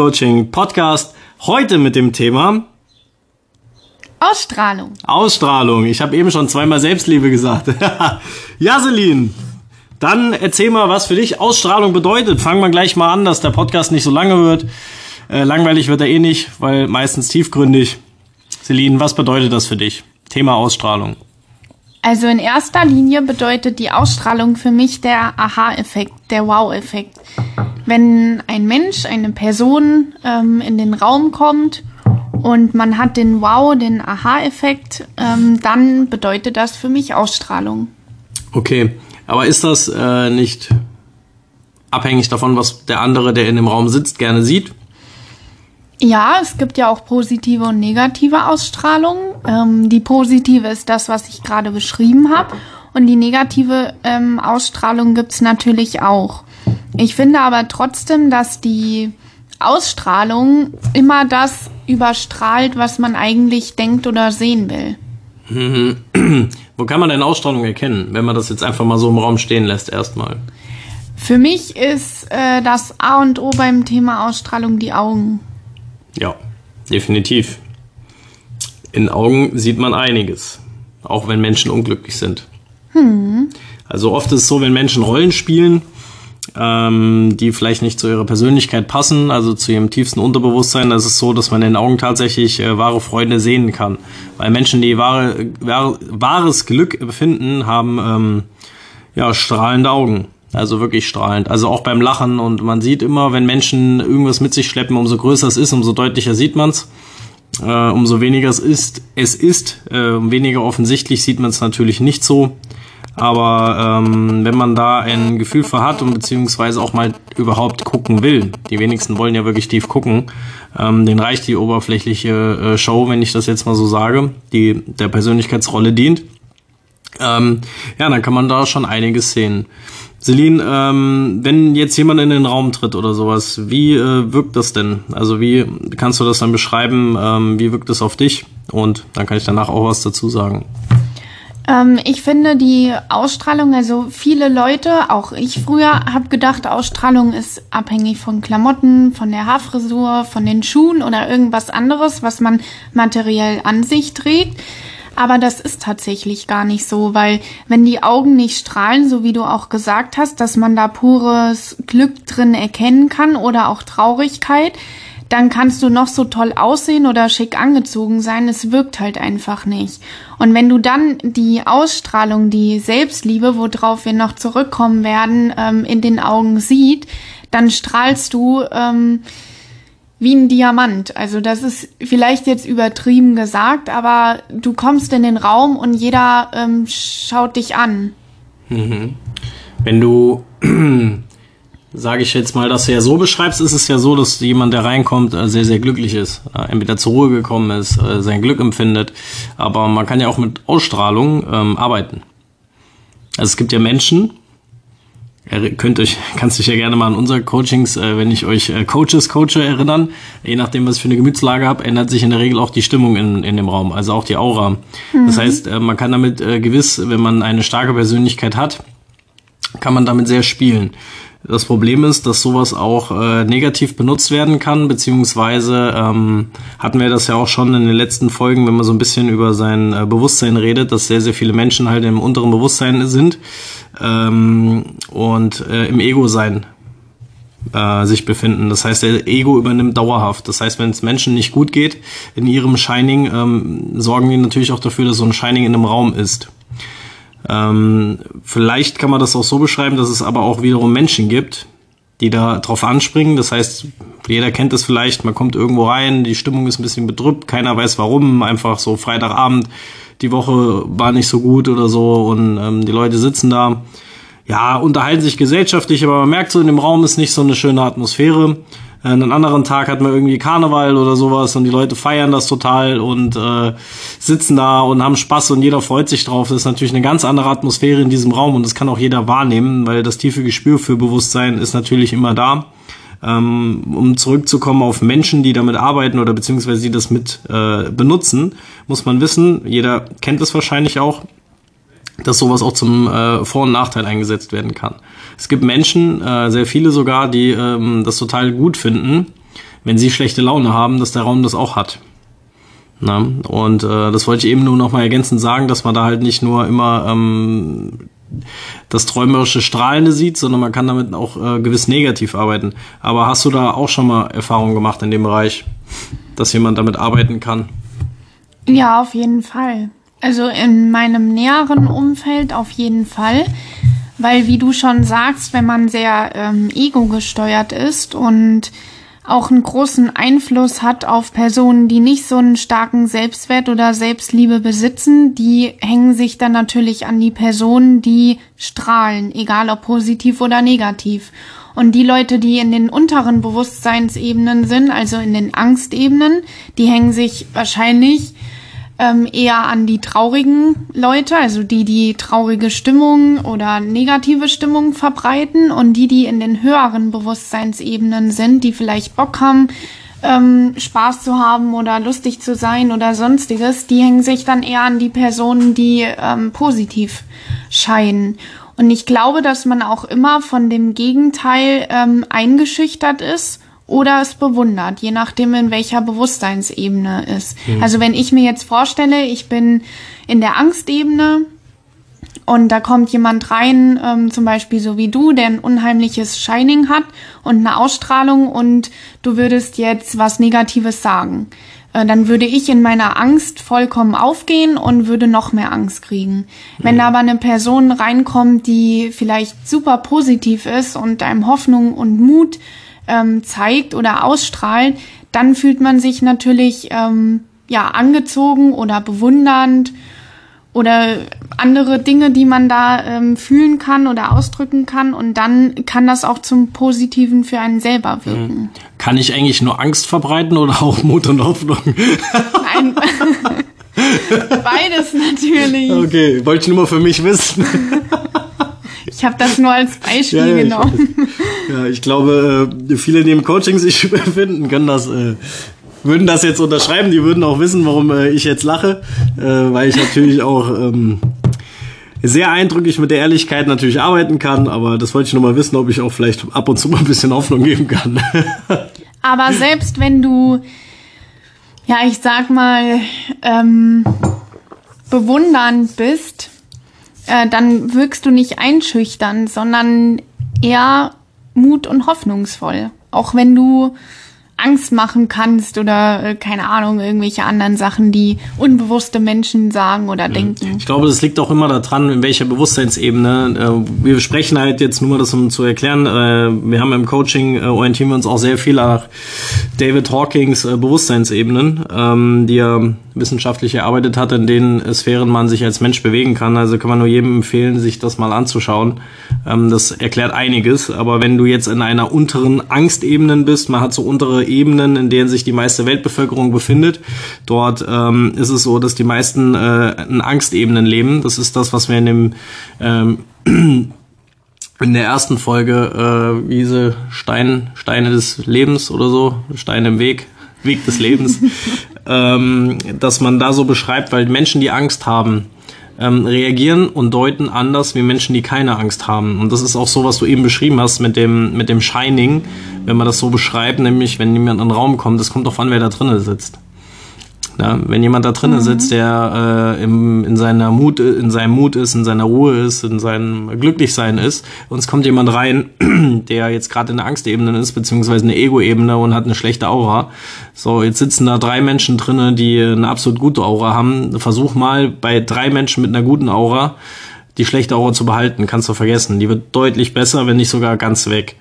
Coaching Podcast. Heute mit dem Thema Ausstrahlung. Ausstrahlung. Ich habe eben schon zweimal Selbstliebe gesagt. ja, Celine, dann erzähl mal, was für dich Ausstrahlung bedeutet. Fangen wir gleich mal an, dass der Podcast nicht so lange wird. Äh, langweilig wird er eh nicht, weil meistens tiefgründig. Celine, was bedeutet das für dich? Thema Ausstrahlung. Also in erster Linie bedeutet die Ausstrahlung für mich der Aha-Effekt, der Wow-Effekt. Wenn ein Mensch, eine Person ähm, in den Raum kommt und man hat den Wow, den Aha-Effekt, ähm, dann bedeutet das für mich Ausstrahlung. Okay, aber ist das äh, nicht abhängig davon, was der andere, der in dem Raum sitzt, gerne sieht? Ja, es gibt ja auch positive und negative Ausstrahlung. Ähm, die positive ist das, was ich gerade beschrieben habe. Und die negative ähm, Ausstrahlung gibt's natürlich auch. Ich finde aber trotzdem, dass die Ausstrahlung immer das überstrahlt, was man eigentlich denkt oder sehen will. Wo kann man denn Ausstrahlung erkennen, wenn man das jetzt einfach mal so im Raum stehen lässt erstmal? Für mich ist äh, das A und O beim Thema Ausstrahlung die Augen. Ja, definitiv. In Augen sieht man einiges, auch wenn Menschen unglücklich sind. Hm. Also oft ist es so, wenn Menschen Rollen spielen, ähm, die vielleicht nicht zu ihrer Persönlichkeit passen, also zu ihrem tiefsten Unterbewusstsein, ist so, dass man in den Augen tatsächlich äh, wahre Freunde sehen kann. Weil Menschen, die wahre, wahre, wahres Glück befinden, haben ähm, ja strahlende Augen. Also wirklich strahlend. Also auch beim Lachen und man sieht immer, wenn Menschen irgendwas mit sich schleppen, umso größer es ist, umso deutlicher sieht man's. Äh, umso weniger es ist, es ist, äh, weniger offensichtlich sieht man es natürlich nicht so. Aber ähm, wenn man da ein Gefühl für hat und beziehungsweise auch mal überhaupt gucken will, die wenigsten wollen ja wirklich tief gucken, ähm, den reicht die oberflächliche äh, Show, wenn ich das jetzt mal so sage, die der Persönlichkeitsrolle dient. Ähm, ja, dann kann man da schon einiges sehen. Celine, ähm, wenn jetzt jemand in den Raum tritt oder sowas, wie äh, wirkt das denn? Also wie kannst du das dann beschreiben? Ähm, wie wirkt das auf dich? Und dann kann ich danach auch was dazu sagen. Ähm, ich finde die Ausstrahlung, also viele Leute, auch ich früher, habe gedacht, Ausstrahlung ist abhängig von Klamotten, von der Haarfrisur, von den Schuhen oder irgendwas anderes, was man materiell an sich trägt. Aber das ist tatsächlich gar nicht so, weil wenn die Augen nicht strahlen, so wie du auch gesagt hast, dass man da pures Glück drin erkennen kann oder auch Traurigkeit, dann kannst du noch so toll aussehen oder schick angezogen sein, es wirkt halt einfach nicht. Und wenn du dann die Ausstrahlung, die Selbstliebe, worauf wir noch zurückkommen werden, ähm, in den Augen sieht, dann strahlst du ähm, wie ein Diamant. Also das ist vielleicht jetzt übertrieben gesagt, aber du kommst in den Raum und jeder ähm, schaut dich an. Mhm. Wenn du, sage ich jetzt mal, das ja so beschreibst, ist es ja so, dass jemand, der reinkommt, äh, sehr, sehr glücklich ist. Äh, entweder zur Ruhe gekommen ist, äh, sein Glück empfindet. Aber man kann ja auch mit Ausstrahlung ähm, arbeiten. Also es gibt ja Menschen, könnt euch, kannst dich ja gerne mal an unsere Coachings, äh, wenn ich euch äh, Coaches coache, erinnern. Je nachdem, was ich für eine Gemütslage habe, ändert sich in der Regel auch die Stimmung in, in dem Raum, also auch die Aura. Mhm. Das heißt, äh, man kann damit äh, gewiss, wenn man eine starke Persönlichkeit hat, kann man damit sehr spielen. Das Problem ist, dass sowas auch äh, negativ benutzt werden kann, beziehungsweise ähm, hatten wir das ja auch schon in den letzten Folgen, wenn man so ein bisschen über sein äh, Bewusstsein redet, dass sehr, sehr viele Menschen halt im unteren Bewusstsein sind ähm, und äh, im Ego-Sein äh, sich befinden. Das heißt, der Ego übernimmt dauerhaft. Das heißt, wenn es Menschen nicht gut geht in ihrem Shining, ähm, sorgen die natürlich auch dafür, dass so ein Shining in einem Raum ist. Ähm, vielleicht kann man das auch so beschreiben, dass es aber auch wiederum Menschen gibt, die da drauf anspringen. Das heißt, jeder kennt es vielleicht, man kommt irgendwo rein, die Stimmung ist ein bisschen bedrückt, keiner weiß warum, einfach so Freitagabend, die Woche war nicht so gut oder so und ähm, die Leute sitzen da, ja, unterhalten sich gesellschaftlich, aber man merkt so, in dem Raum ist nicht so eine schöne Atmosphäre. Einen anderen Tag hat man irgendwie Karneval oder sowas und die Leute feiern das total und äh, sitzen da und haben Spaß und jeder freut sich drauf. Das ist natürlich eine ganz andere Atmosphäre in diesem Raum und das kann auch jeder wahrnehmen, weil das tiefe Gespür für Bewusstsein ist natürlich immer da. Ähm, um zurückzukommen auf Menschen, die damit arbeiten oder beziehungsweise die das mit äh, benutzen, muss man wissen, jeder kennt es wahrscheinlich auch, dass sowas auch zum äh, Vor- und Nachteil eingesetzt werden kann. Es gibt Menschen, äh, sehr viele sogar, die ähm, das total gut finden, wenn sie schlechte Laune haben, dass der Raum das auch hat. Na, und äh, das wollte ich eben nur noch mal ergänzend sagen, dass man da halt nicht nur immer ähm, das träumerische Strahlende sieht, sondern man kann damit auch äh, gewiss negativ arbeiten. Aber hast du da auch schon mal Erfahrungen gemacht in dem Bereich, dass jemand damit arbeiten kann? Ja, auf jeden Fall. Also in meinem näheren Umfeld auf jeden Fall. Weil, wie du schon sagst, wenn man sehr ähm, ego gesteuert ist und auch einen großen Einfluss hat auf Personen, die nicht so einen starken Selbstwert oder Selbstliebe besitzen, die hängen sich dann natürlich an die Personen, die strahlen, egal ob positiv oder negativ. Und die Leute, die in den unteren Bewusstseinsebenen sind, also in den Angstebenen, die hängen sich wahrscheinlich ähm, eher an die traurigen Leute, also die, die traurige Stimmung oder negative Stimmung verbreiten und die, die in den höheren Bewusstseinsebenen sind, die vielleicht Bock haben, ähm, Spaß zu haben oder lustig zu sein oder sonstiges, die hängen sich dann eher an die Personen, die ähm, positiv scheinen. Und ich glaube, dass man auch immer von dem Gegenteil ähm, eingeschüchtert ist oder es bewundert, je nachdem, in welcher Bewusstseinsebene ist. Mhm. Also wenn ich mir jetzt vorstelle, ich bin in der Angstebene und da kommt jemand rein, ähm, zum Beispiel so wie du, der ein unheimliches Shining hat und eine Ausstrahlung und du würdest jetzt was Negatives sagen. Äh, dann würde ich in meiner Angst vollkommen aufgehen und würde noch mehr Angst kriegen. Wenn mhm. aber eine Person reinkommt, die vielleicht super positiv ist und einem Hoffnung und Mut ähm, zeigt oder ausstrahlt, dann fühlt man sich natürlich ähm, ja angezogen oder bewundernd oder andere Dinge, die man da ähm, fühlen kann oder ausdrücken kann und dann kann das auch zum Positiven für einen selber wirken. Mhm. Kann ich eigentlich nur Angst verbreiten oder auch Mut und Hoffnung? Nein. Beides natürlich. Okay, wollte ich nur mal für mich wissen. Ich habe das nur als Beispiel ja, ja, genommen. Ich, ja, ich glaube, äh, viele, die im Coaching sich befinden, können das, äh, würden das jetzt unterschreiben. Die würden auch wissen, warum äh, ich jetzt lache, weil ich natürlich auch ähm, sehr eindrücklich mit der Ehrlichkeit natürlich arbeiten kann. Aber das wollte ich nur mal wissen, ob ich auch vielleicht ab und zu mal ein bisschen Hoffnung geben kann. aber selbst wenn du, ja, ich sag mal, ähm, bewundernd bist, äh, dann wirkst du nicht einschüchtern, sondern eher mut- und hoffnungsvoll. Auch wenn du Angst machen kannst oder äh, keine Ahnung, irgendwelche anderen Sachen, die unbewusste Menschen sagen oder mhm. denken. Ich glaube, das liegt auch immer daran, in welcher Bewusstseinsebene. Äh, wir sprechen halt jetzt nur mal das, um zu erklären. Äh, wir haben im Coaching orientieren wir uns auch sehr viel nach David Hawkings Bewusstseinsebenen, ähm, die er wissenschaftlich erarbeitet hat, in denen Sphären man sich als Mensch bewegen kann. Also kann man nur jedem empfehlen, sich das mal anzuschauen. Ähm, das erklärt einiges. Aber wenn du jetzt in einer unteren Angstebene bist, man hat so untere Ebenen, in denen sich die meiste Weltbevölkerung befindet. Dort ähm, ist es so, dass die meisten äh, in Angstebenen leben. Das ist das, was wir in dem ähm, in der ersten Folge, äh, wie diese Stein, Steine des Lebens oder so, Steine im Weg, Weg des Lebens, ähm, dass man da so beschreibt, weil Menschen, die Angst haben, ähm, reagieren und deuten anders wie Menschen, die keine Angst haben. Und das ist auch so, was du eben beschrieben hast mit dem, mit dem Shining, wenn man das so beschreibt, nämlich wenn jemand in den Raum kommt, das kommt doch an, wer da drinnen sitzt. Ja, wenn jemand da drinnen mhm. sitzt, der äh, im, in seiner Mut, in seinem Mut ist, in seiner Ruhe ist, in seinem Glücklichsein ist, und es kommt jemand rein, der jetzt gerade in der Angstebene ist, beziehungsweise eine Ego-Ebene und hat eine schlechte Aura. So, jetzt sitzen da drei Menschen drinnen, die eine absolut gute Aura haben. Versuch mal bei drei Menschen mit einer guten Aura die schlechte Aura zu behalten, kannst du vergessen. Die wird deutlich besser, wenn nicht sogar ganz weg.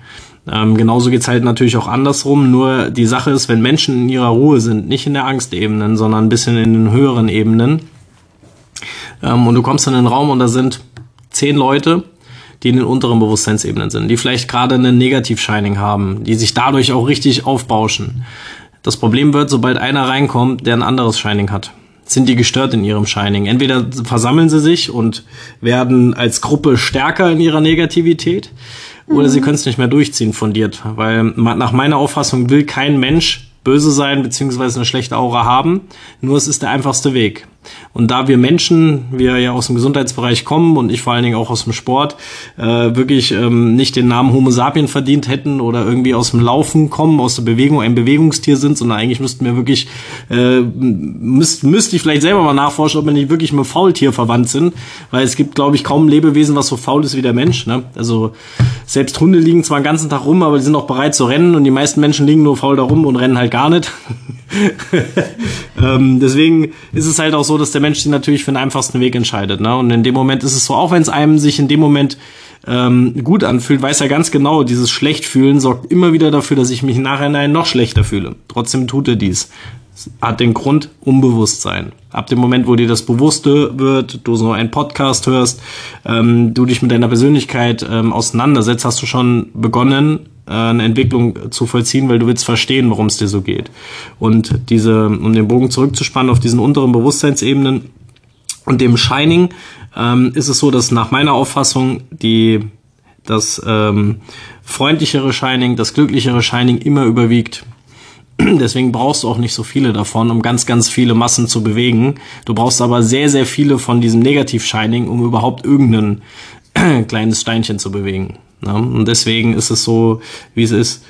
Ähm, genauso geht's halt natürlich auch andersrum. Nur die Sache ist, wenn Menschen in ihrer Ruhe sind, nicht in der Angstebenen, sondern ein bisschen in den höheren Ebenen, ähm, und du kommst in den Raum und da sind zehn Leute, die in den unteren Bewusstseinsebenen sind, die vielleicht gerade einen Negativ-Shining haben, die sich dadurch auch richtig aufbauschen. Das Problem wird, sobald einer reinkommt, der ein anderes Shining hat sind die gestört in ihrem Shining. Entweder versammeln sie sich und werden als Gruppe stärker in ihrer Negativität, oder mhm. sie können es nicht mehr durchziehen fundiert. Weil nach meiner Auffassung will kein Mensch böse sein beziehungsweise eine schlechte Aura haben. Nur es ist der einfachste Weg. Und da wir Menschen, wir ja aus dem Gesundheitsbereich kommen und ich vor allen Dingen auch aus dem Sport, äh, wirklich ähm, nicht den Namen Homo sapien verdient hätten oder irgendwie aus dem Laufen kommen, aus der Bewegung, ein Bewegungstier sind, sondern eigentlich müssten wir wirklich, äh, müsst, müsste ich vielleicht selber mal nachforschen, ob wir nicht wirklich mit Faultier verwandt sind, weil es gibt, glaube ich, kaum ein Lebewesen, was so faul ist wie der Mensch. Ne? Also selbst Hunde liegen zwar den ganzen Tag rum, aber die sind auch bereit zu rennen und die meisten Menschen liegen nur faul da rum und rennen halt gar nicht. ähm, deswegen ist es halt auch so, dass der Mensch sich natürlich für den einfachsten Weg entscheidet. Ne? Und in dem Moment ist es so, auch wenn es einem sich in dem Moment ähm, gut anfühlt, weiß er ganz genau, dieses Schlechtfühlen sorgt immer wieder dafür, dass ich mich im Nachhinein noch schlechter fühle. Trotzdem tut er dies. Hat den Grund Unbewusstsein. Ab dem Moment, wo dir das Bewusste wird, du so einen Podcast hörst, ähm, du dich mit deiner Persönlichkeit ähm, auseinandersetzt, hast du schon begonnen, eine Entwicklung zu vollziehen, weil du willst verstehen, warum es dir so geht. Und diese, um den Bogen zurückzuspannen auf diesen unteren Bewusstseinsebenen und dem Shining, ähm, ist es so, dass nach meiner Auffassung die das ähm, freundlichere Shining, das glücklichere Shining immer überwiegt. Deswegen brauchst du auch nicht so viele davon, um ganz, ganz viele Massen zu bewegen. Du brauchst aber sehr, sehr viele von diesem Negativ-Shining, um überhaupt irgendein kleines Steinchen zu bewegen. Ne? Und deswegen ist es so, wie es ist.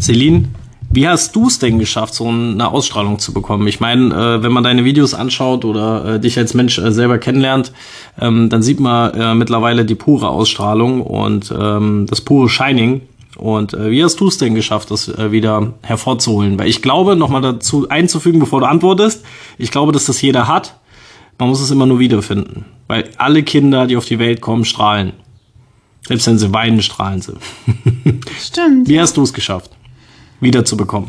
Celine, wie hast du es denn geschafft, so eine Ausstrahlung zu bekommen? Ich meine, äh, wenn man deine Videos anschaut oder äh, dich als Mensch äh, selber kennenlernt, ähm, dann sieht man äh, mittlerweile die pure Ausstrahlung und ähm, das pure Shining. Und äh, wie hast du es denn geschafft, das äh, wieder hervorzuholen? Weil ich glaube, nochmal dazu einzufügen, bevor du antwortest, ich glaube, dass das jeder hat. Man muss es immer nur wiederfinden. Weil alle Kinder, die auf die Welt kommen, strahlen. Selbst wenn sie weinen, strahlen sie. Stimmt. Wie hast du es geschafft, wiederzubekommen?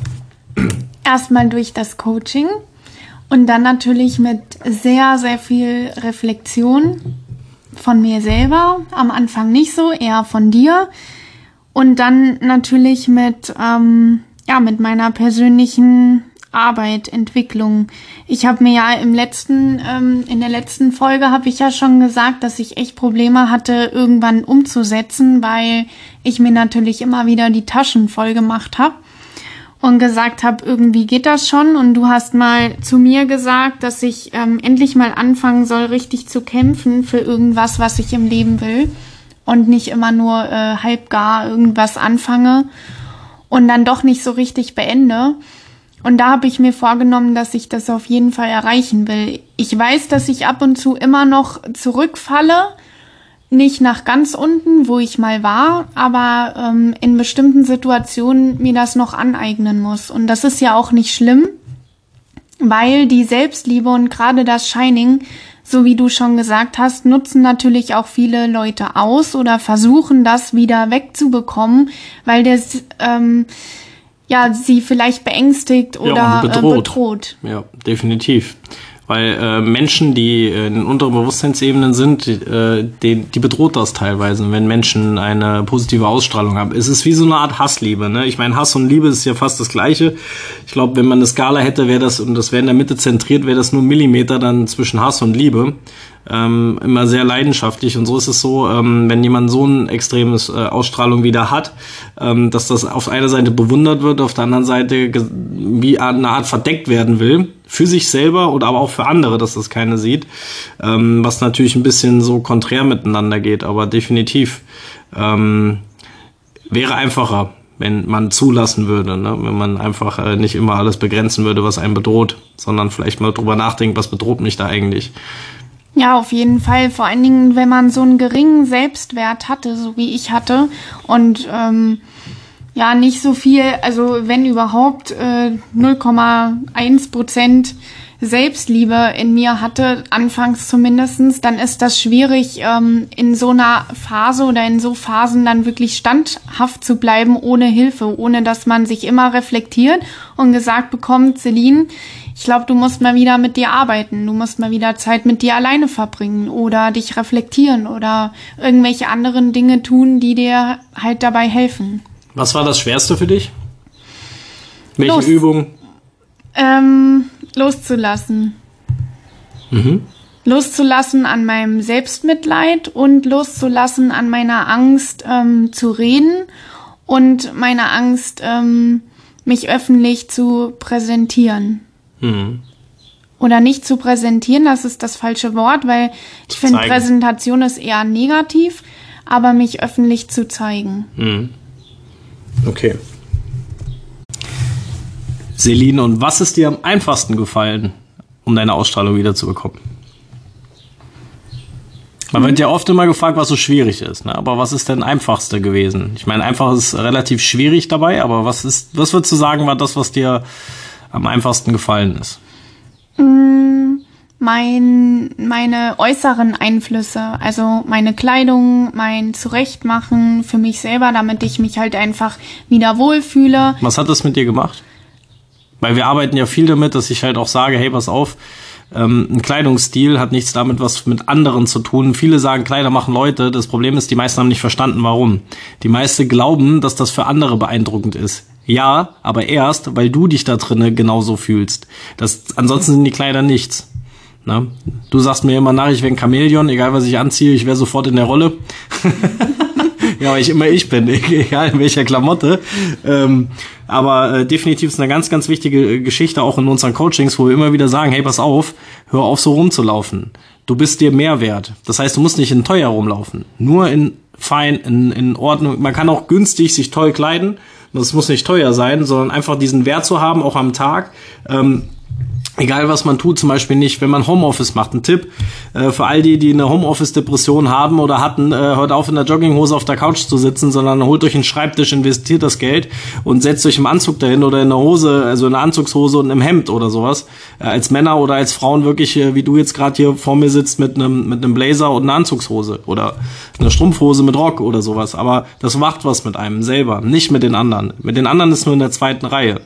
Erstmal durch das Coaching und dann natürlich mit sehr, sehr viel Reflexion von mir selber. Am Anfang nicht so, eher von dir. Und dann natürlich mit, ähm, ja, mit meiner persönlichen Arbeit, Entwicklung. Ich habe mir ja im letzten, ähm, in der letzten Folge habe ich ja schon gesagt, dass ich echt Probleme hatte, irgendwann umzusetzen, weil ich mir natürlich immer wieder die Taschen voll gemacht habe und gesagt habe, irgendwie geht das schon. Und du hast mal zu mir gesagt, dass ich ähm, endlich mal anfangen soll, richtig zu kämpfen für irgendwas, was ich im Leben will und nicht immer nur äh, halbgar irgendwas anfange und dann doch nicht so richtig beende. Und da habe ich mir vorgenommen, dass ich das auf jeden Fall erreichen will. Ich weiß, dass ich ab und zu immer noch zurückfalle, nicht nach ganz unten, wo ich mal war, aber ähm, in bestimmten Situationen mir das noch aneignen muss. Und das ist ja auch nicht schlimm, weil die Selbstliebe und gerade das Shining, so wie du schon gesagt hast, nutzen natürlich auch viele Leute aus oder versuchen das wieder wegzubekommen, weil das ähm, ja, sie vielleicht beängstigt oder ja, bedroht. Äh, bedroht. Ja, definitiv. Weil äh, Menschen, die in unteren Bewusstseinsebenen sind, äh, die, die bedroht das teilweise, wenn Menschen eine positive Ausstrahlung haben. Es ist wie so eine Art Hassliebe. Ne? Ich meine, Hass und Liebe ist ja fast das Gleiche. Ich glaube, wenn man eine Skala hätte, wäre das, und das wäre in der Mitte zentriert, wäre das nur Millimeter dann zwischen Hass und Liebe ähm, immer sehr leidenschaftlich. Und so ist es so, ähm, wenn jemand so ein extremes äh, Ausstrahlung wieder hat, ähm, dass das auf einer Seite bewundert wird, auf der anderen Seite wie eine Art verdeckt werden will. Für sich selber oder aber auch für andere, dass das keiner sieht. Ähm, was natürlich ein bisschen so konträr miteinander geht, aber definitiv ähm, wäre einfacher wenn man zulassen würde, ne? wenn man einfach äh, nicht immer alles begrenzen würde, was einen bedroht, sondern vielleicht mal drüber nachdenkt, was bedroht mich da eigentlich. Ja, auf jeden Fall. Vor allen Dingen, wenn man so einen geringen Selbstwert hatte, so wie ich hatte, und ähm, ja, nicht so viel, also wenn überhaupt äh, 0,1 Prozent Selbstliebe in mir hatte, anfangs zumindestens, dann ist das schwierig, ähm, in so einer Phase oder in so Phasen dann wirklich standhaft zu bleiben, ohne Hilfe, ohne dass man sich immer reflektiert und gesagt bekommt, Celine, ich glaube, du musst mal wieder mit dir arbeiten, du musst mal wieder Zeit mit dir alleine verbringen oder dich reflektieren oder irgendwelche anderen Dinge tun, die dir halt dabei helfen. Was war das Schwerste für dich? Welche Los. Übung? Ähm, loszulassen. Mhm. Loszulassen an meinem Selbstmitleid und loszulassen an meiner Angst ähm, zu reden und meiner Angst, ähm, mich öffentlich zu präsentieren. Mhm. oder nicht zu präsentieren, das ist das falsche Wort, weil ich finde, Präsentation ist eher negativ, aber mich öffentlich zu zeigen. Mhm. Okay. Celine, und was ist dir am einfachsten gefallen, um deine Ausstrahlung wiederzubekommen? Man mhm. wird ja oft immer gefragt, was so schwierig ist, ne? aber was ist denn einfachste gewesen? Ich meine, einfach ist relativ schwierig dabei, aber was ist, was würdest du sagen, war das, was dir am einfachsten gefallen ist? Mm, mein, meine äußeren Einflüsse, also meine Kleidung, mein Zurechtmachen für mich selber, damit ich mich halt einfach wieder wohlfühle. Was hat das mit dir gemacht? Weil wir arbeiten ja viel damit, dass ich halt auch sage, hey, pass auf, ähm, ein Kleidungsstil hat nichts damit was mit anderen zu tun. Viele sagen, Kleider machen Leute. Das Problem ist, die meisten haben nicht verstanden, warum. Die meisten glauben, dass das für andere beeindruckend ist. Ja, aber erst, weil du dich da drinnen genauso fühlst. Das, ansonsten sind die Kleider nichts. Na? Du sagst mir immer nach, ich wäre ein Chamäleon, egal was ich anziehe, ich wäre sofort in der Rolle. ja, weil ich immer ich bin, egal in welcher Klamotte. Ähm, aber äh, definitiv ist eine ganz, ganz wichtige Geschichte auch in unseren Coachings, wo wir immer wieder sagen, hey, pass auf, hör auf so rumzulaufen. Du bist dir mehr wert. Das heißt, du musst nicht in teuer rumlaufen. Nur in fein, in, in Ordnung. Man kann auch günstig sich toll kleiden. Das muss nicht teuer sein, sondern einfach diesen Wert zu haben, auch am Tag. Ähm, Egal was man tut, zum Beispiel nicht, wenn man Homeoffice macht. Ein Tipp äh, für all die, die eine Homeoffice-Depression haben oder hatten, äh, hört auf in der Jogginghose auf der Couch zu sitzen, sondern holt euch einen Schreibtisch, investiert das Geld und setzt euch im Anzug dahin oder in der Hose, also in einer Anzugshose und im Hemd oder sowas. Äh, als Männer oder als Frauen wirklich, äh, wie du jetzt gerade hier vor mir sitzt mit einem mit einem Blazer und einer Anzugshose oder einer Strumpfhose mit Rock oder sowas. Aber das macht was mit einem selber, nicht mit den anderen. Mit den anderen ist nur in der zweiten Reihe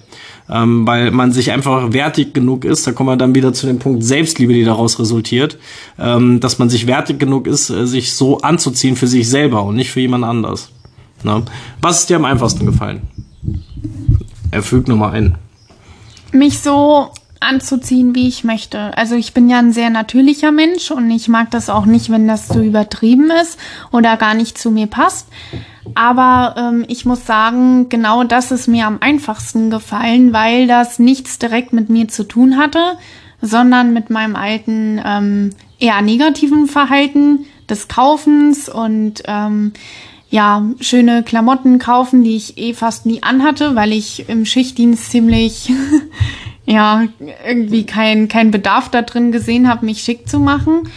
ähm, weil man sich einfach wertig genug ist. Da kommen wir dann wieder zu dem Punkt Selbstliebe, die daraus resultiert, ähm, dass man sich wertig genug ist, äh, sich so anzuziehen für sich selber und nicht für jemand anders. Na? Was ist dir am einfachsten gefallen? Er fügt nochmal ein. Mich so anzuziehen, wie ich möchte. Also ich bin ja ein sehr natürlicher Mensch und ich mag das auch nicht, wenn das zu übertrieben ist oder gar nicht zu mir passt. Aber ähm, ich muss sagen, genau das ist mir am einfachsten gefallen, weil das nichts direkt mit mir zu tun hatte, sondern mit meinem alten ähm, eher negativen Verhalten des Kaufens und ähm, ja, schöne Klamotten kaufen, die ich eh fast nie anhatte, weil ich im Schichtdienst ziemlich ja, irgendwie kein, kein Bedarf da drin gesehen habe, mich schick zu machen.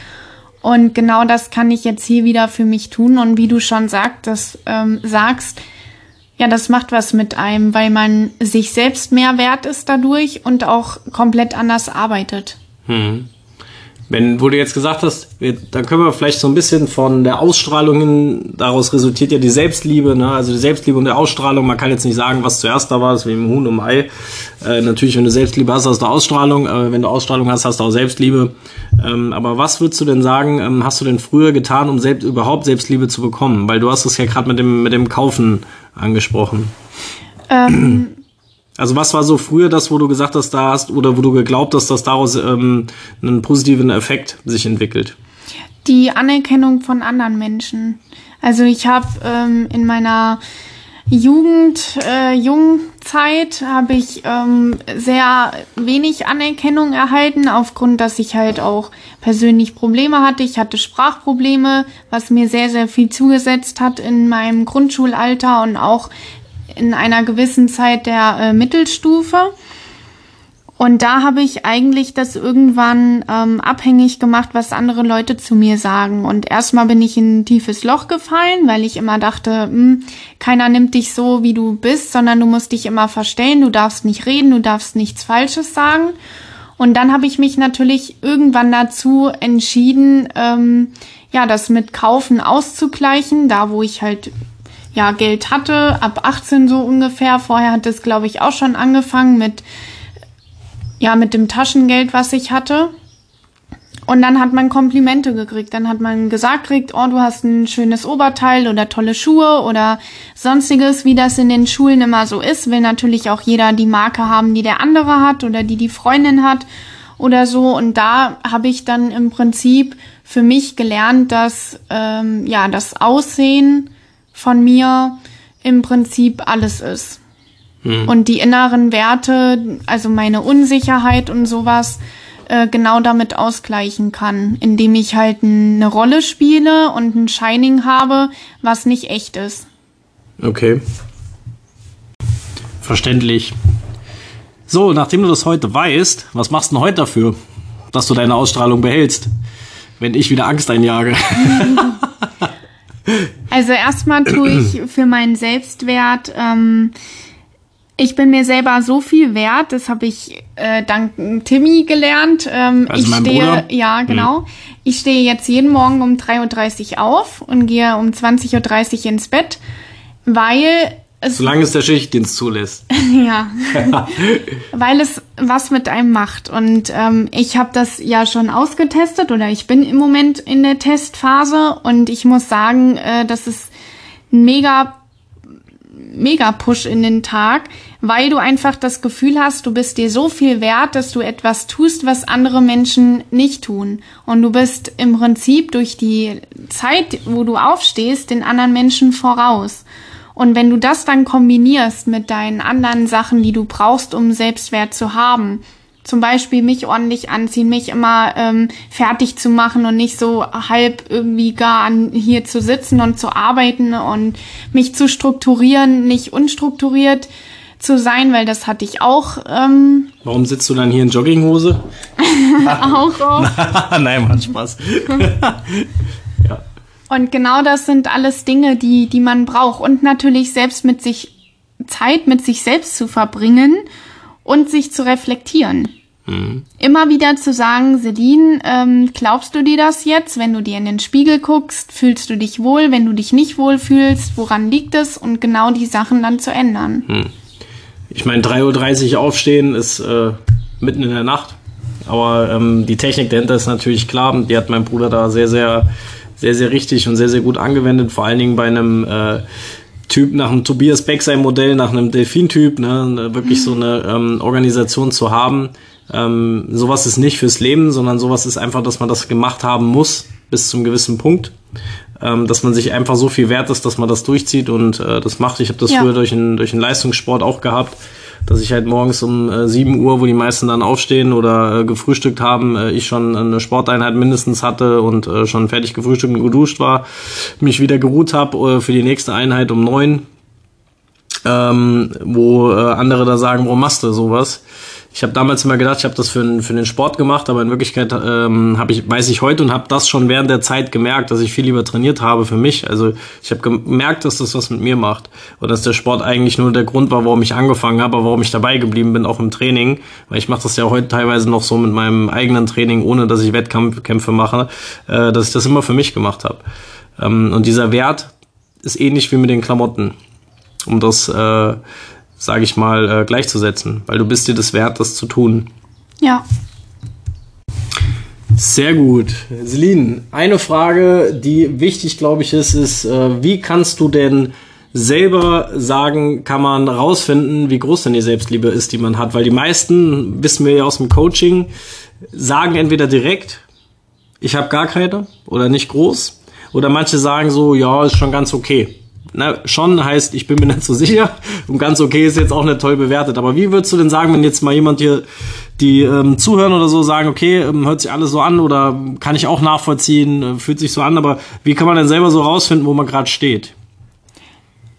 Und genau das kann ich jetzt hier wieder für mich tun. Und wie du schon sagt, das, ähm, sagst, ja, das macht was mit einem, weil man sich selbst mehr wert ist dadurch und auch komplett anders arbeitet. Hm. Wenn, wo du jetzt gesagt hast, wir, dann können wir vielleicht so ein bisschen von der Ausstrahlung hin, daraus resultiert ja die Selbstliebe, ne? also die Selbstliebe und der Ausstrahlung. Man kann jetzt nicht sagen, was zuerst da war, das ist wie im Huhn und Ei. Äh, natürlich, wenn du Selbstliebe hast, hast du Ausstrahlung. Äh, wenn du Ausstrahlung hast, hast du auch Selbstliebe. Ähm, aber was würdest du denn sagen, ähm, hast du denn früher getan, um selbst, überhaupt Selbstliebe zu bekommen? Weil du hast es ja gerade mit dem, mit dem Kaufen angesprochen. Ähm, also was war so früher das, wo du gesagt hast, da hast oder wo du geglaubt hast, dass daraus ähm, einen positiven Effekt sich entwickelt? Die Anerkennung von anderen Menschen. Also ich habe ähm, in meiner Jugend, äh, Jungzeit habe ich ähm, sehr wenig Anerkennung erhalten, aufgrund, dass ich halt auch persönlich Probleme hatte. Ich hatte Sprachprobleme, was mir sehr, sehr viel zugesetzt hat in meinem Grundschulalter und auch in einer gewissen Zeit der äh, Mittelstufe. Und da habe ich eigentlich das irgendwann ähm, abhängig gemacht, was andere Leute zu mir sagen. Und erstmal bin ich in ein tiefes Loch gefallen, weil ich immer dachte, hm, keiner nimmt dich so, wie du bist, sondern du musst dich immer verstellen, du darfst nicht reden, du darfst nichts Falsches sagen. Und dann habe ich mich natürlich irgendwann dazu entschieden, ähm, ja, das mit Kaufen auszugleichen, da wo ich halt ja, Geld hatte, ab 18 so ungefähr. Vorher hat es, glaube ich, auch schon angefangen mit, ja, mit dem Taschengeld, was ich hatte. Und dann hat man Komplimente gekriegt. Dann hat man gesagt kriegt, oh, du hast ein schönes Oberteil oder tolle Schuhe oder sonstiges, wie das in den Schulen immer so ist. Will natürlich auch jeder die Marke haben, die der andere hat oder die die Freundin hat oder so. Und da habe ich dann im Prinzip für mich gelernt, dass ähm, ja das Aussehen von mir im Prinzip alles ist. Hm. Und die inneren Werte, also meine Unsicherheit und sowas, äh, genau damit ausgleichen kann, indem ich halt eine Rolle spiele und ein Shining habe, was nicht echt ist. Okay. Verständlich. So, nachdem du das heute weißt, was machst du denn heute dafür, dass du deine Ausstrahlung behältst, wenn ich wieder Angst einjage? also erstmal tue ich für meinen Selbstwert ähm, ich bin mir selber so viel wert, das habe ich äh, dank Timmy gelernt. Ähm, also ich mein stehe, Bruder? ja, genau. Hm. Ich stehe jetzt jeden Morgen um 3.30 Uhr auf und gehe um 20.30 Uhr ins Bett, weil es. Solange es der Schichtdienst zulässt. ja. weil es was mit einem macht. Und ähm, ich habe das ja schon ausgetestet oder ich bin im Moment in der Testphase und ich muss sagen, äh, das ist ein mega Mega-Push in den Tag, weil du einfach das Gefühl hast, du bist dir so viel wert, dass du etwas tust, was andere Menschen nicht tun. Und du bist im Prinzip durch die Zeit, wo du aufstehst, den anderen Menschen voraus. Und wenn du das dann kombinierst mit deinen anderen Sachen, die du brauchst, um Selbstwert zu haben, zum Beispiel mich ordentlich anziehen, mich immer ähm, fertig zu machen und nicht so halb irgendwie gar an, hier zu sitzen und zu arbeiten und mich zu strukturieren, nicht unstrukturiert zu sein, weil das hatte ich auch. Ähm, Warum sitzt du dann hier in Jogginghose? auch. auch. Nein, macht Spaß. ja. Und genau das sind alles Dinge, die, die man braucht. Und natürlich selbst mit sich Zeit mit sich selbst zu verbringen und sich zu reflektieren. Mhm. Immer wieder zu sagen, Celine, ähm, glaubst du dir das jetzt? Wenn du dir in den Spiegel guckst, fühlst du dich wohl? Wenn du dich nicht wohl fühlst, woran liegt es? Und genau die Sachen dann zu ändern. Mhm. Ich meine, 3.30 Uhr aufstehen ist äh, mitten in der Nacht. Aber ähm, die Technik dahinter ist natürlich klar. Die hat mein Bruder da sehr, sehr, sehr, sehr richtig und sehr, sehr gut angewendet. Vor allen Dingen bei einem äh, Typ nach einem Tobias Beck sein Modell, nach einem Delfin-Typ, ne, wirklich so eine ähm, Organisation zu haben, ähm, sowas ist nicht fürs Leben, sondern sowas ist einfach, dass man das gemacht haben muss bis zum gewissen Punkt. Ähm, dass man sich einfach so viel wert ist, dass man das durchzieht und äh, das macht. Ich habe das ja. früher durch einen durch einen Leistungssport auch gehabt, dass ich halt morgens um äh, 7 Uhr, wo die meisten dann aufstehen oder äh, gefrühstückt haben, äh, ich schon eine Sporteinheit mindestens hatte und äh, schon fertig gefrühstückt und geduscht war, mich wieder geruht habe äh, für die nächste Einheit um 9, ähm, wo äh, andere da sagen, warum machst du sowas? Ich habe damals immer gedacht, ich habe das für, für den Sport gemacht, aber in Wirklichkeit ähm, habe ich, weiß ich heute und habe das schon während der Zeit gemerkt, dass ich viel lieber trainiert habe für mich. Also ich habe gemerkt, dass das was mit mir macht und dass der Sport eigentlich nur der Grund war, warum ich angefangen habe, warum ich dabei geblieben bin, auch im Training. Weil ich mache das ja heute teilweise noch so mit meinem eigenen Training, ohne dass ich Wettkämpfe mache, äh, dass ich das immer für mich gemacht habe. Ähm, und dieser Wert ist ähnlich wie mit den Klamotten. Um das äh, sage ich mal, äh, gleichzusetzen, weil du bist dir das wert, das zu tun. Ja. Sehr gut. Celine, eine Frage, die wichtig, glaube ich, ist, ist, äh, wie kannst du denn selber sagen, kann man rausfinden, wie groß denn die Selbstliebe ist, die man hat? Weil die meisten, wissen wir ja aus dem Coaching, sagen entweder direkt, ich habe gar keine oder nicht groß. Oder manche sagen so, ja, ist schon ganz okay na, schon heißt, ich bin mir nicht so sicher und ganz okay ist jetzt auch nicht toll bewertet. Aber wie würdest du denn sagen, wenn jetzt mal jemand hier, die ähm, zuhören oder so, sagen, okay, ähm, hört sich alles so an oder kann ich auch nachvollziehen, äh, fühlt sich so an, aber wie kann man denn selber so rausfinden, wo man gerade steht?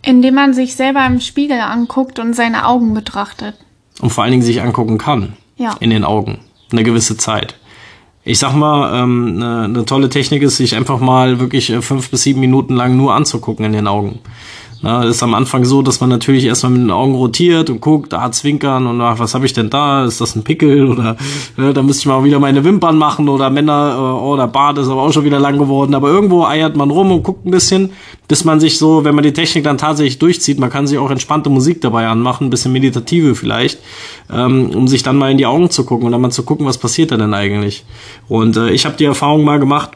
Indem man sich selber im Spiegel anguckt und seine Augen betrachtet. Und vor allen Dingen sich angucken kann. Ja. In den Augen. Eine gewisse Zeit ich sag mal, ähm, eine, eine tolle Technik ist, sich einfach mal wirklich äh, fünf bis sieben Minuten lang nur anzugucken in den Augen. Na, ist am Anfang so, dass man natürlich erstmal mit den Augen rotiert und guckt, da zwinkern und ach, was habe ich denn da? Ist das ein Pickel oder ne, da müsste ich mal wieder meine Wimpern machen oder Männer, äh, oh, der Bart ist aber auch schon wieder lang geworden. Aber irgendwo eiert man rum und guckt ein bisschen, bis man sich so, wenn man die Technik dann tatsächlich durchzieht, man kann sich auch entspannte Musik dabei anmachen, ein bisschen meditative vielleicht, ähm, um sich dann mal in die Augen zu gucken und dann mal zu gucken, was passiert da denn eigentlich. Und äh, ich habe die Erfahrung mal gemacht,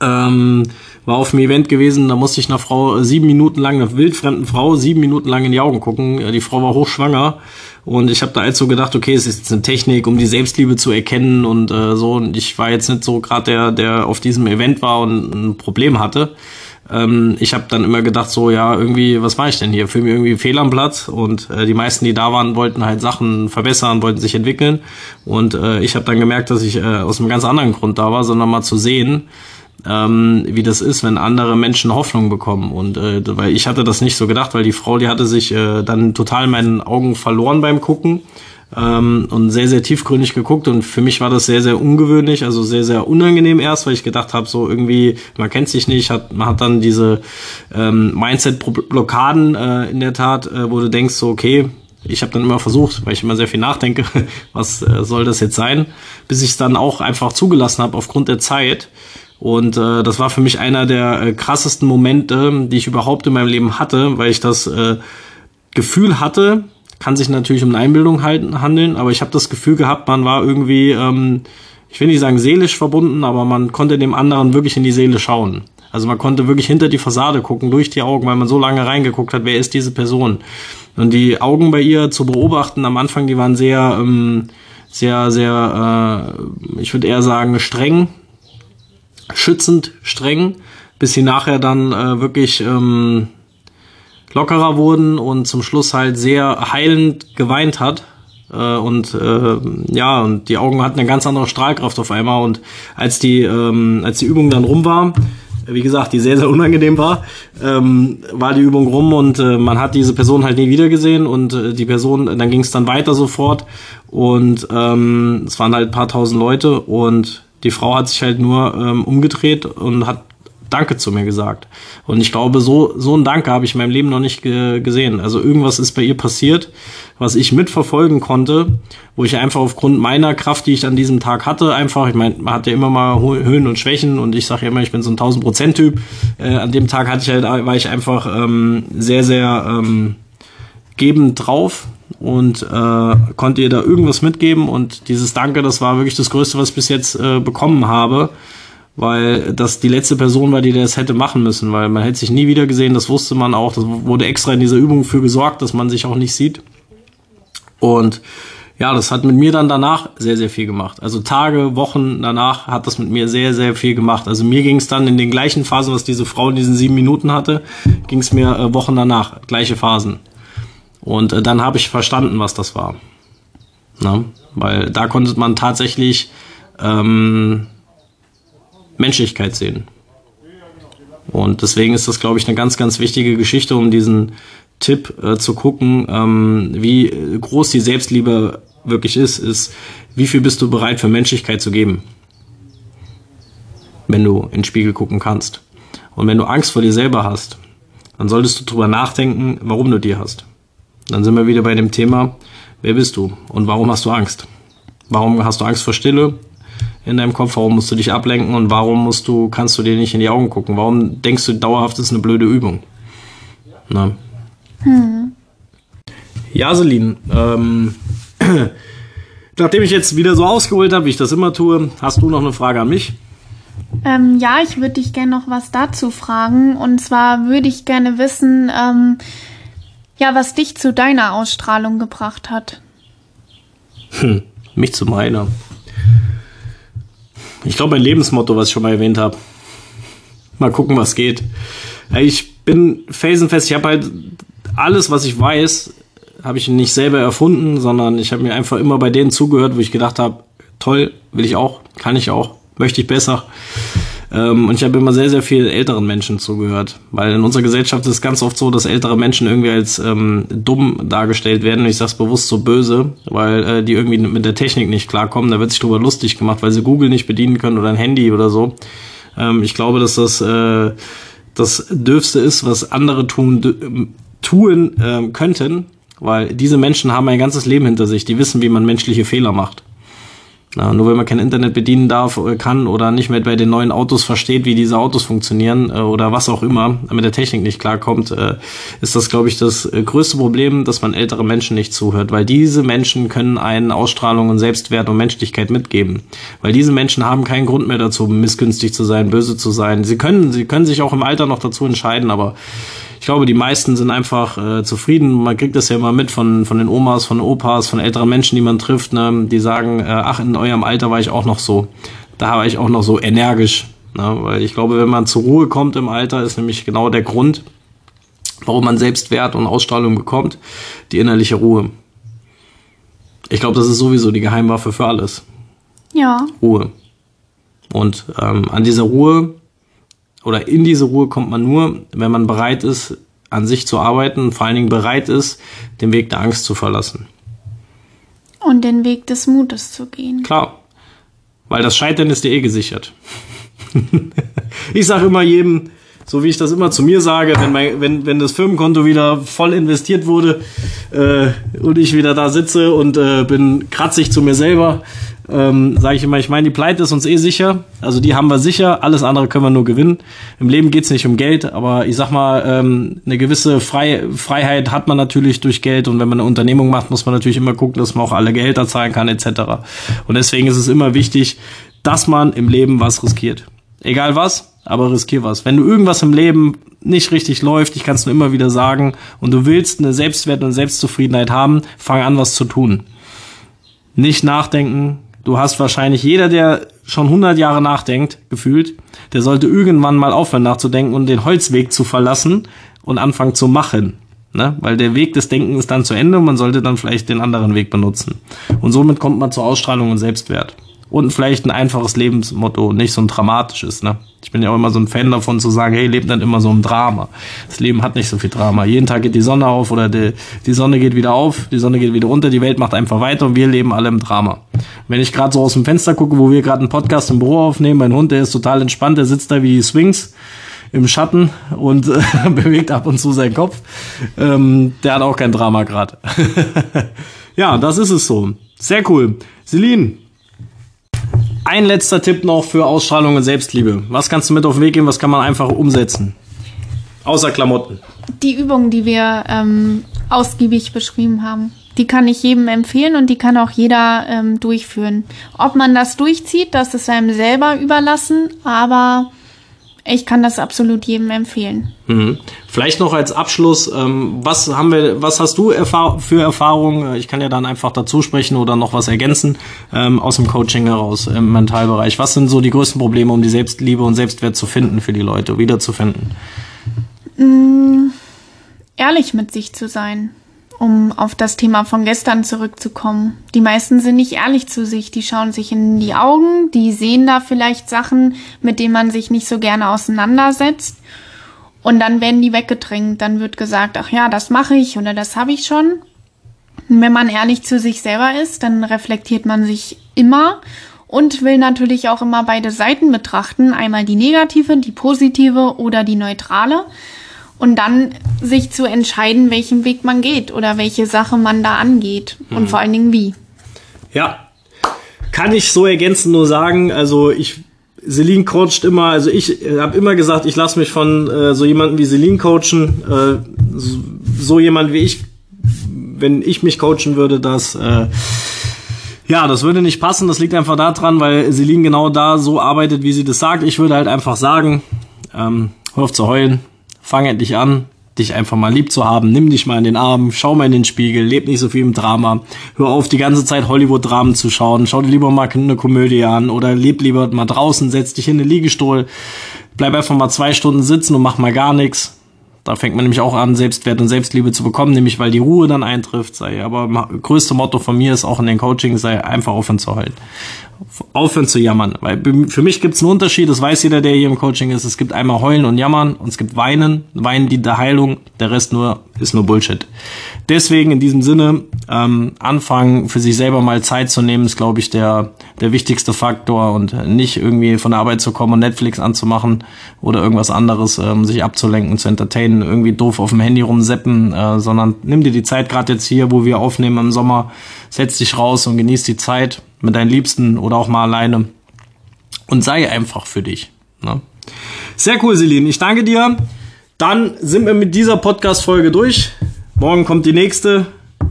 ähm, war auf einem Event gewesen, da musste ich einer Frau sieben Minuten lang, einer wildfremden Frau, sieben Minuten lang in die Augen gucken. Die Frau war hochschwanger und ich habe da halt so gedacht, okay, es ist jetzt eine Technik, um die Selbstliebe zu erkennen und äh, so. Und ich war jetzt nicht so gerade der, der auf diesem Event war und ein Problem hatte Ähm, ich habe dann immer gedacht, so ja, irgendwie, was mache ich denn hier? Für mich irgendwie Fehler am Platz und äh, die meisten, die da waren, wollten halt Sachen verbessern, wollten sich entwickeln und äh, ich habe dann gemerkt, dass ich äh, aus einem ganz anderen Grund da war, sondern mal zu sehen, ähm, wie das ist, wenn andere Menschen Hoffnung bekommen. Und äh, weil ich hatte das nicht so gedacht, weil die Frau, die hatte sich äh, dann total in meinen Augen verloren beim Gucken ähm, und sehr, sehr tiefgründig geguckt. Und für mich war das sehr, sehr ungewöhnlich, also sehr, sehr unangenehm erst, weil ich gedacht habe, so irgendwie, man kennt sich nicht, hat, man hat dann diese ähm, Mindset-Blockaden äh, in der Tat, äh, wo du denkst, so, okay, ich habe dann immer versucht, weil ich immer sehr viel nachdenke, was äh, soll das jetzt sein, bis ich es dann auch einfach zugelassen habe aufgrund der Zeit. Und äh, das war für mich einer der äh, krassesten Momente, die ich überhaupt in meinem Leben hatte, weil ich das äh, Gefühl hatte, kann sich natürlich um eine Einbildung halten, handeln, aber ich habe das Gefühl gehabt, man war irgendwie, ähm, ich will nicht sagen seelisch verbunden, aber man konnte dem anderen wirklich in die Seele schauen. Also man konnte wirklich hinter die Fassade gucken, durch die Augen, weil man so lange reingeguckt hat, wer ist diese Person. Und die Augen bei ihr zu beobachten am Anfang, die waren sehr, ähm, sehr, sehr, äh, ich würde eher sagen, streng, schützend, streng, bis sie nachher dann äh, wirklich ähm, lockerer wurden und zum Schluss halt sehr heilend geweint hat. Äh, und äh, ja, und die Augen hatten eine ganz andere Strahlkraft auf einmal. Und als die, ähm, als die Übung dann rum war, wie gesagt, die sehr, sehr unangenehm war, ähm, war die Übung rum und äh, man hat diese Person halt nie wieder gesehen und äh, die Person, dann ging es dann weiter sofort und ähm, es waren halt ein paar tausend Leute und die Frau hat sich halt nur ähm, umgedreht und hat Danke zu mir gesagt. Und ich glaube, so, so ein Danke habe ich in meinem Leben noch nicht ge gesehen. Also irgendwas ist bei ihr passiert, was ich mitverfolgen konnte, wo ich einfach aufgrund meiner Kraft, die ich an diesem Tag hatte, einfach, ich meine, man hat ja immer mal Höhen und Schwächen und ich sage ja immer, ich bin so ein 1000%-Typ. Äh, an dem Tag hatte ich halt, war ich einfach ähm, sehr, sehr ähm, gebend drauf und äh, konnte ihr da irgendwas mitgeben und dieses Danke, das war wirklich das Größte, was ich bis jetzt äh, bekommen habe weil das die letzte Person war, die das hätte machen müssen, weil man hätte sich nie wieder gesehen, das wusste man auch, das wurde extra in dieser Übung für gesorgt, dass man sich auch nicht sieht. Und ja, das hat mit mir dann danach sehr, sehr viel gemacht. Also Tage, Wochen danach hat das mit mir sehr, sehr viel gemacht. Also mir ging es dann in den gleichen Phasen, was diese Frau in diesen sieben Minuten hatte, ging es mir äh, Wochen danach, gleiche Phasen. Und äh, dann habe ich verstanden, was das war. Na? Weil da konnte man tatsächlich ähm, Menschlichkeit sehen. Und deswegen ist das, glaube ich, eine ganz, ganz wichtige Geschichte, um diesen Tipp äh, zu gucken, ähm, wie groß die Selbstliebe wirklich ist, ist, wie viel bist du bereit für Menschlichkeit zu geben, wenn du in den Spiegel gucken kannst. Und wenn du Angst vor dir selber hast, dann solltest du drüber nachdenken, warum du die hast. Dann sind wir wieder bei dem Thema, wer bist du und warum hast du Angst? Warum hast du Angst vor Stille? in deinem Kopf? Warum musst du dich ablenken und warum musst du, kannst du dir nicht in die Augen gucken? Warum denkst du dauerhaft, das ist eine blöde Übung? Na? Hm. Ja, Celine, ähm, nachdem ich jetzt wieder so ausgeholt habe, wie ich das immer tue, hast du noch eine Frage an mich? Ähm, ja, ich würde dich gerne noch was dazu fragen. Und zwar würde ich gerne wissen, ähm, ja, was dich zu deiner Ausstrahlung gebracht hat. Hm, mich zu meiner. Ich glaube, mein Lebensmotto, was ich schon mal erwähnt habe. Mal gucken, was geht. Ich bin felsenfest, ich habe halt alles, was ich weiß, habe ich nicht selber erfunden, sondern ich habe mir einfach immer bei denen zugehört, wo ich gedacht habe, toll, will ich auch, kann ich auch, möchte ich besser. Ähm, und ich habe immer sehr, sehr viel älteren Menschen zugehört, weil in unserer Gesellschaft ist es ganz oft so, dass ältere Menschen irgendwie als ähm, dumm dargestellt werden. Und ich sage es bewusst so böse, weil äh, die irgendwie mit der Technik nicht klarkommen. Da wird sich drüber lustig gemacht, weil sie Google nicht bedienen können oder ein Handy oder so. Ähm, ich glaube, dass das äh, das Dürfste ist, was andere tun, tun äh, könnten, weil diese Menschen haben ein ganzes Leben hinter sich. Die wissen, wie man menschliche Fehler macht. Na, nur wenn man kein Internet bedienen darf, äh, kann oder nicht mehr bei den neuen Autos versteht, wie diese Autos funktionieren äh, oder was auch immer, mit der Technik nicht klarkommt, äh, ist das, glaube ich, das größte Problem, dass man ältere Menschen nicht zuhört, weil diese Menschen können einen Ausstrahlung und Selbstwert und Menschlichkeit mitgeben, weil diese Menschen haben keinen Grund mehr dazu, missgünstig zu sein, böse zu sein. Sie können, sie können sich auch im Alter noch dazu entscheiden, aber glaube, die meisten sind einfach äh, zufrieden. Man kriegt das ja immer mit von, von den Omas, von Opas, von älteren Menschen, die man trifft, ne? die sagen, äh, ach, in eurem Alter war ich auch noch so. Da war ich auch noch so energisch. Na, weil ich glaube, wenn man zur Ruhe kommt im Alter, ist nämlich genau der Grund, warum man Selbstwert und Ausstrahlung bekommt, die innerliche Ruhe. Ich glaube, das ist sowieso die Geheimwaffe für alles. Ja. Ruhe. Und ähm, an dieser Ruhe oder in diese Ruhe kommt man nur, wenn man bereit ist, an sich zu arbeiten und vor allen Dingen bereit ist, den Weg der Angst zu verlassen. Und den Weg des Mutes zu gehen. Klar. Weil das Scheitern ist dir eh gesichert. ich sage immer jedem, so wie ich das immer zu mir sage, wenn, mein, wenn, wenn das Firmenkonto wieder voll investiert wurde äh, und ich wieder da sitze und äh, bin kratzig zu mir selber, ähm, sage ich immer, ich meine, die Pleite ist uns eh sicher. Also die haben wir sicher, alles andere können wir nur gewinnen. Im Leben geht's nicht um Geld, aber ich sag mal, ähm, eine gewisse Frei Freiheit hat man natürlich durch Geld und wenn man eine Unternehmung macht, muss man natürlich immer gucken, dass man auch alle Gehälter zahlen kann etc. Und deswegen ist es immer wichtig, dass man im Leben was riskiert. Egal was, aber riskier was. Wenn du irgendwas im Leben nicht richtig läuft, ich kann es nur immer wieder sagen, und du willst eine Selbstwert und Selbstzufriedenheit haben, fang an, was zu tun. Nicht nachdenken, Du hast wahrscheinlich jeder, der schon 100 Jahre nachdenkt, gefühlt, der sollte irgendwann mal aufhören nachzudenken und den Holzweg zu verlassen und anfangen zu machen. Ne? Weil der Weg des Denkens ist dann zu Ende und man sollte dann vielleicht den anderen Weg benutzen. Und somit kommt man zur Ausstrahlung und Selbstwert und vielleicht ein einfaches Lebensmotto, nicht so ein dramatisches. Ne? Ich bin ja auch immer so ein Fan davon zu sagen, hey, lebt dann immer so im Drama. Das Leben hat nicht so viel Drama. Jeden Tag geht die Sonne auf oder die, die Sonne geht wieder auf, die Sonne geht wieder runter, die Welt macht einfach weiter und wir leben alle im Drama. Wenn ich gerade so aus dem Fenster gucke, wo wir gerade einen Podcast im Büro aufnehmen, mein Hund, der ist total entspannt, der sitzt da wie die Swings im Schatten und äh, bewegt ab und zu seinen Kopf. Ähm, der hat auch kein Drama gerade. ja, das ist es so. Sehr cool. Celine, ein letzter Tipp noch für Ausstrahlung und Selbstliebe. Was kannst du mit auf den Weg geben? Was kann man einfach umsetzen? Außer Klamotten. Die Übung, die wir ähm, ausgiebig beschrieben haben. Die kann ich jedem empfehlen und die kann auch jeder ähm, durchführen. Ob man das durchzieht, das ist einem selber überlassen, aber ich kann das absolut jedem empfehlen. Mhm. Vielleicht noch als Abschluss, ähm, was haben wir, was hast du erfahr für Erfahrungen? Ich kann ja dann einfach dazu sprechen oder noch was ergänzen ähm, aus dem Coaching heraus im Mentalbereich. Was sind so die größten Probleme, um die Selbstliebe und Selbstwert zu finden für die Leute, wiederzufinden? Mm, ehrlich mit sich zu sein um auf das Thema von gestern zurückzukommen. Die meisten sind nicht ehrlich zu sich, die schauen sich in die Augen, die sehen da vielleicht Sachen, mit denen man sich nicht so gerne auseinandersetzt. Und dann werden die weggedrängt, dann wird gesagt, ach ja, das mache ich oder das habe ich schon. Und wenn man ehrlich zu sich selber ist, dann reflektiert man sich immer und will natürlich auch immer beide Seiten betrachten, einmal die negative, die positive oder die neutrale und dann sich zu entscheiden, welchen Weg man geht oder welche Sache man da angeht und mhm. vor allen Dingen wie. Ja, kann ich so ergänzend nur sagen. Also ich, Celine coacht immer, also ich äh, habe immer gesagt, ich lasse mich von äh, so jemanden wie Celine coachen. Äh, so, so, jemand wie ich, wenn ich mich coachen würde, das äh, ja, das würde nicht passen. Das liegt einfach daran, weil Celine genau da so arbeitet, wie sie das sagt. Ich würde halt einfach sagen, ähm, hör auf zu heulen, fang endlich an, dich einfach mal lieb zu haben. Nimm dich mal in den Arm, schau mal in den Spiegel, leb nicht so viel im Drama. Hör auf, die ganze Zeit Hollywood-Dramen zu schauen. Schau dir lieber mal eine Komödie an oder leb lieber mal draußen, setz dich in den Liegestuhl, bleib einfach mal zwei Stunden sitzen und mach mal gar nichts. Da fängt man nämlich auch an, Selbstwert und Selbstliebe zu bekommen, nämlich weil die Ruhe dann eintrifft. Sei. Aber größte Motto von mir ist auch in den Coachings, sei einfach aufhören zu heulen aufhören zu jammern. Weil für mich gibt es einen Unterschied, das weiß jeder, der hier im Coaching ist. Es gibt einmal heulen und jammern und es gibt weinen. Weinen die der Heilung, der Rest nur ist nur Bullshit. Deswegen in diesem Sinne ähm, anfangen, für sich selber mal Zeit zu nehmen, ist, glaube ich, der, der wichtigste Faktor und nicht irgendwie von der Arbeit zu kommen und Netflix anzumachen oder irgendwas anderes, ähm, sich abzulenken, zu entertainen, irgendwie doof auf dem Handy rumseppen, äh, sondern nimm dir die Zeit, gerade jetzt hier, wo wir aufnehmen im Sommer, setz dich raus und genieß die Zeit mit deinen Liebsten oder auch mal alleine und sei einfach für dich. Ne? Sehr cool, Celine. Ich danke dir. Dann sind wir mit dieser Podcast-Folge durch. Morgen kommt die nächste.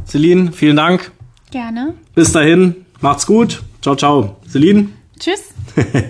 Celine, vielen Dank. Gerne. Bis dahin, macht's gut. Ciao, ciao. Celine. Tschüss.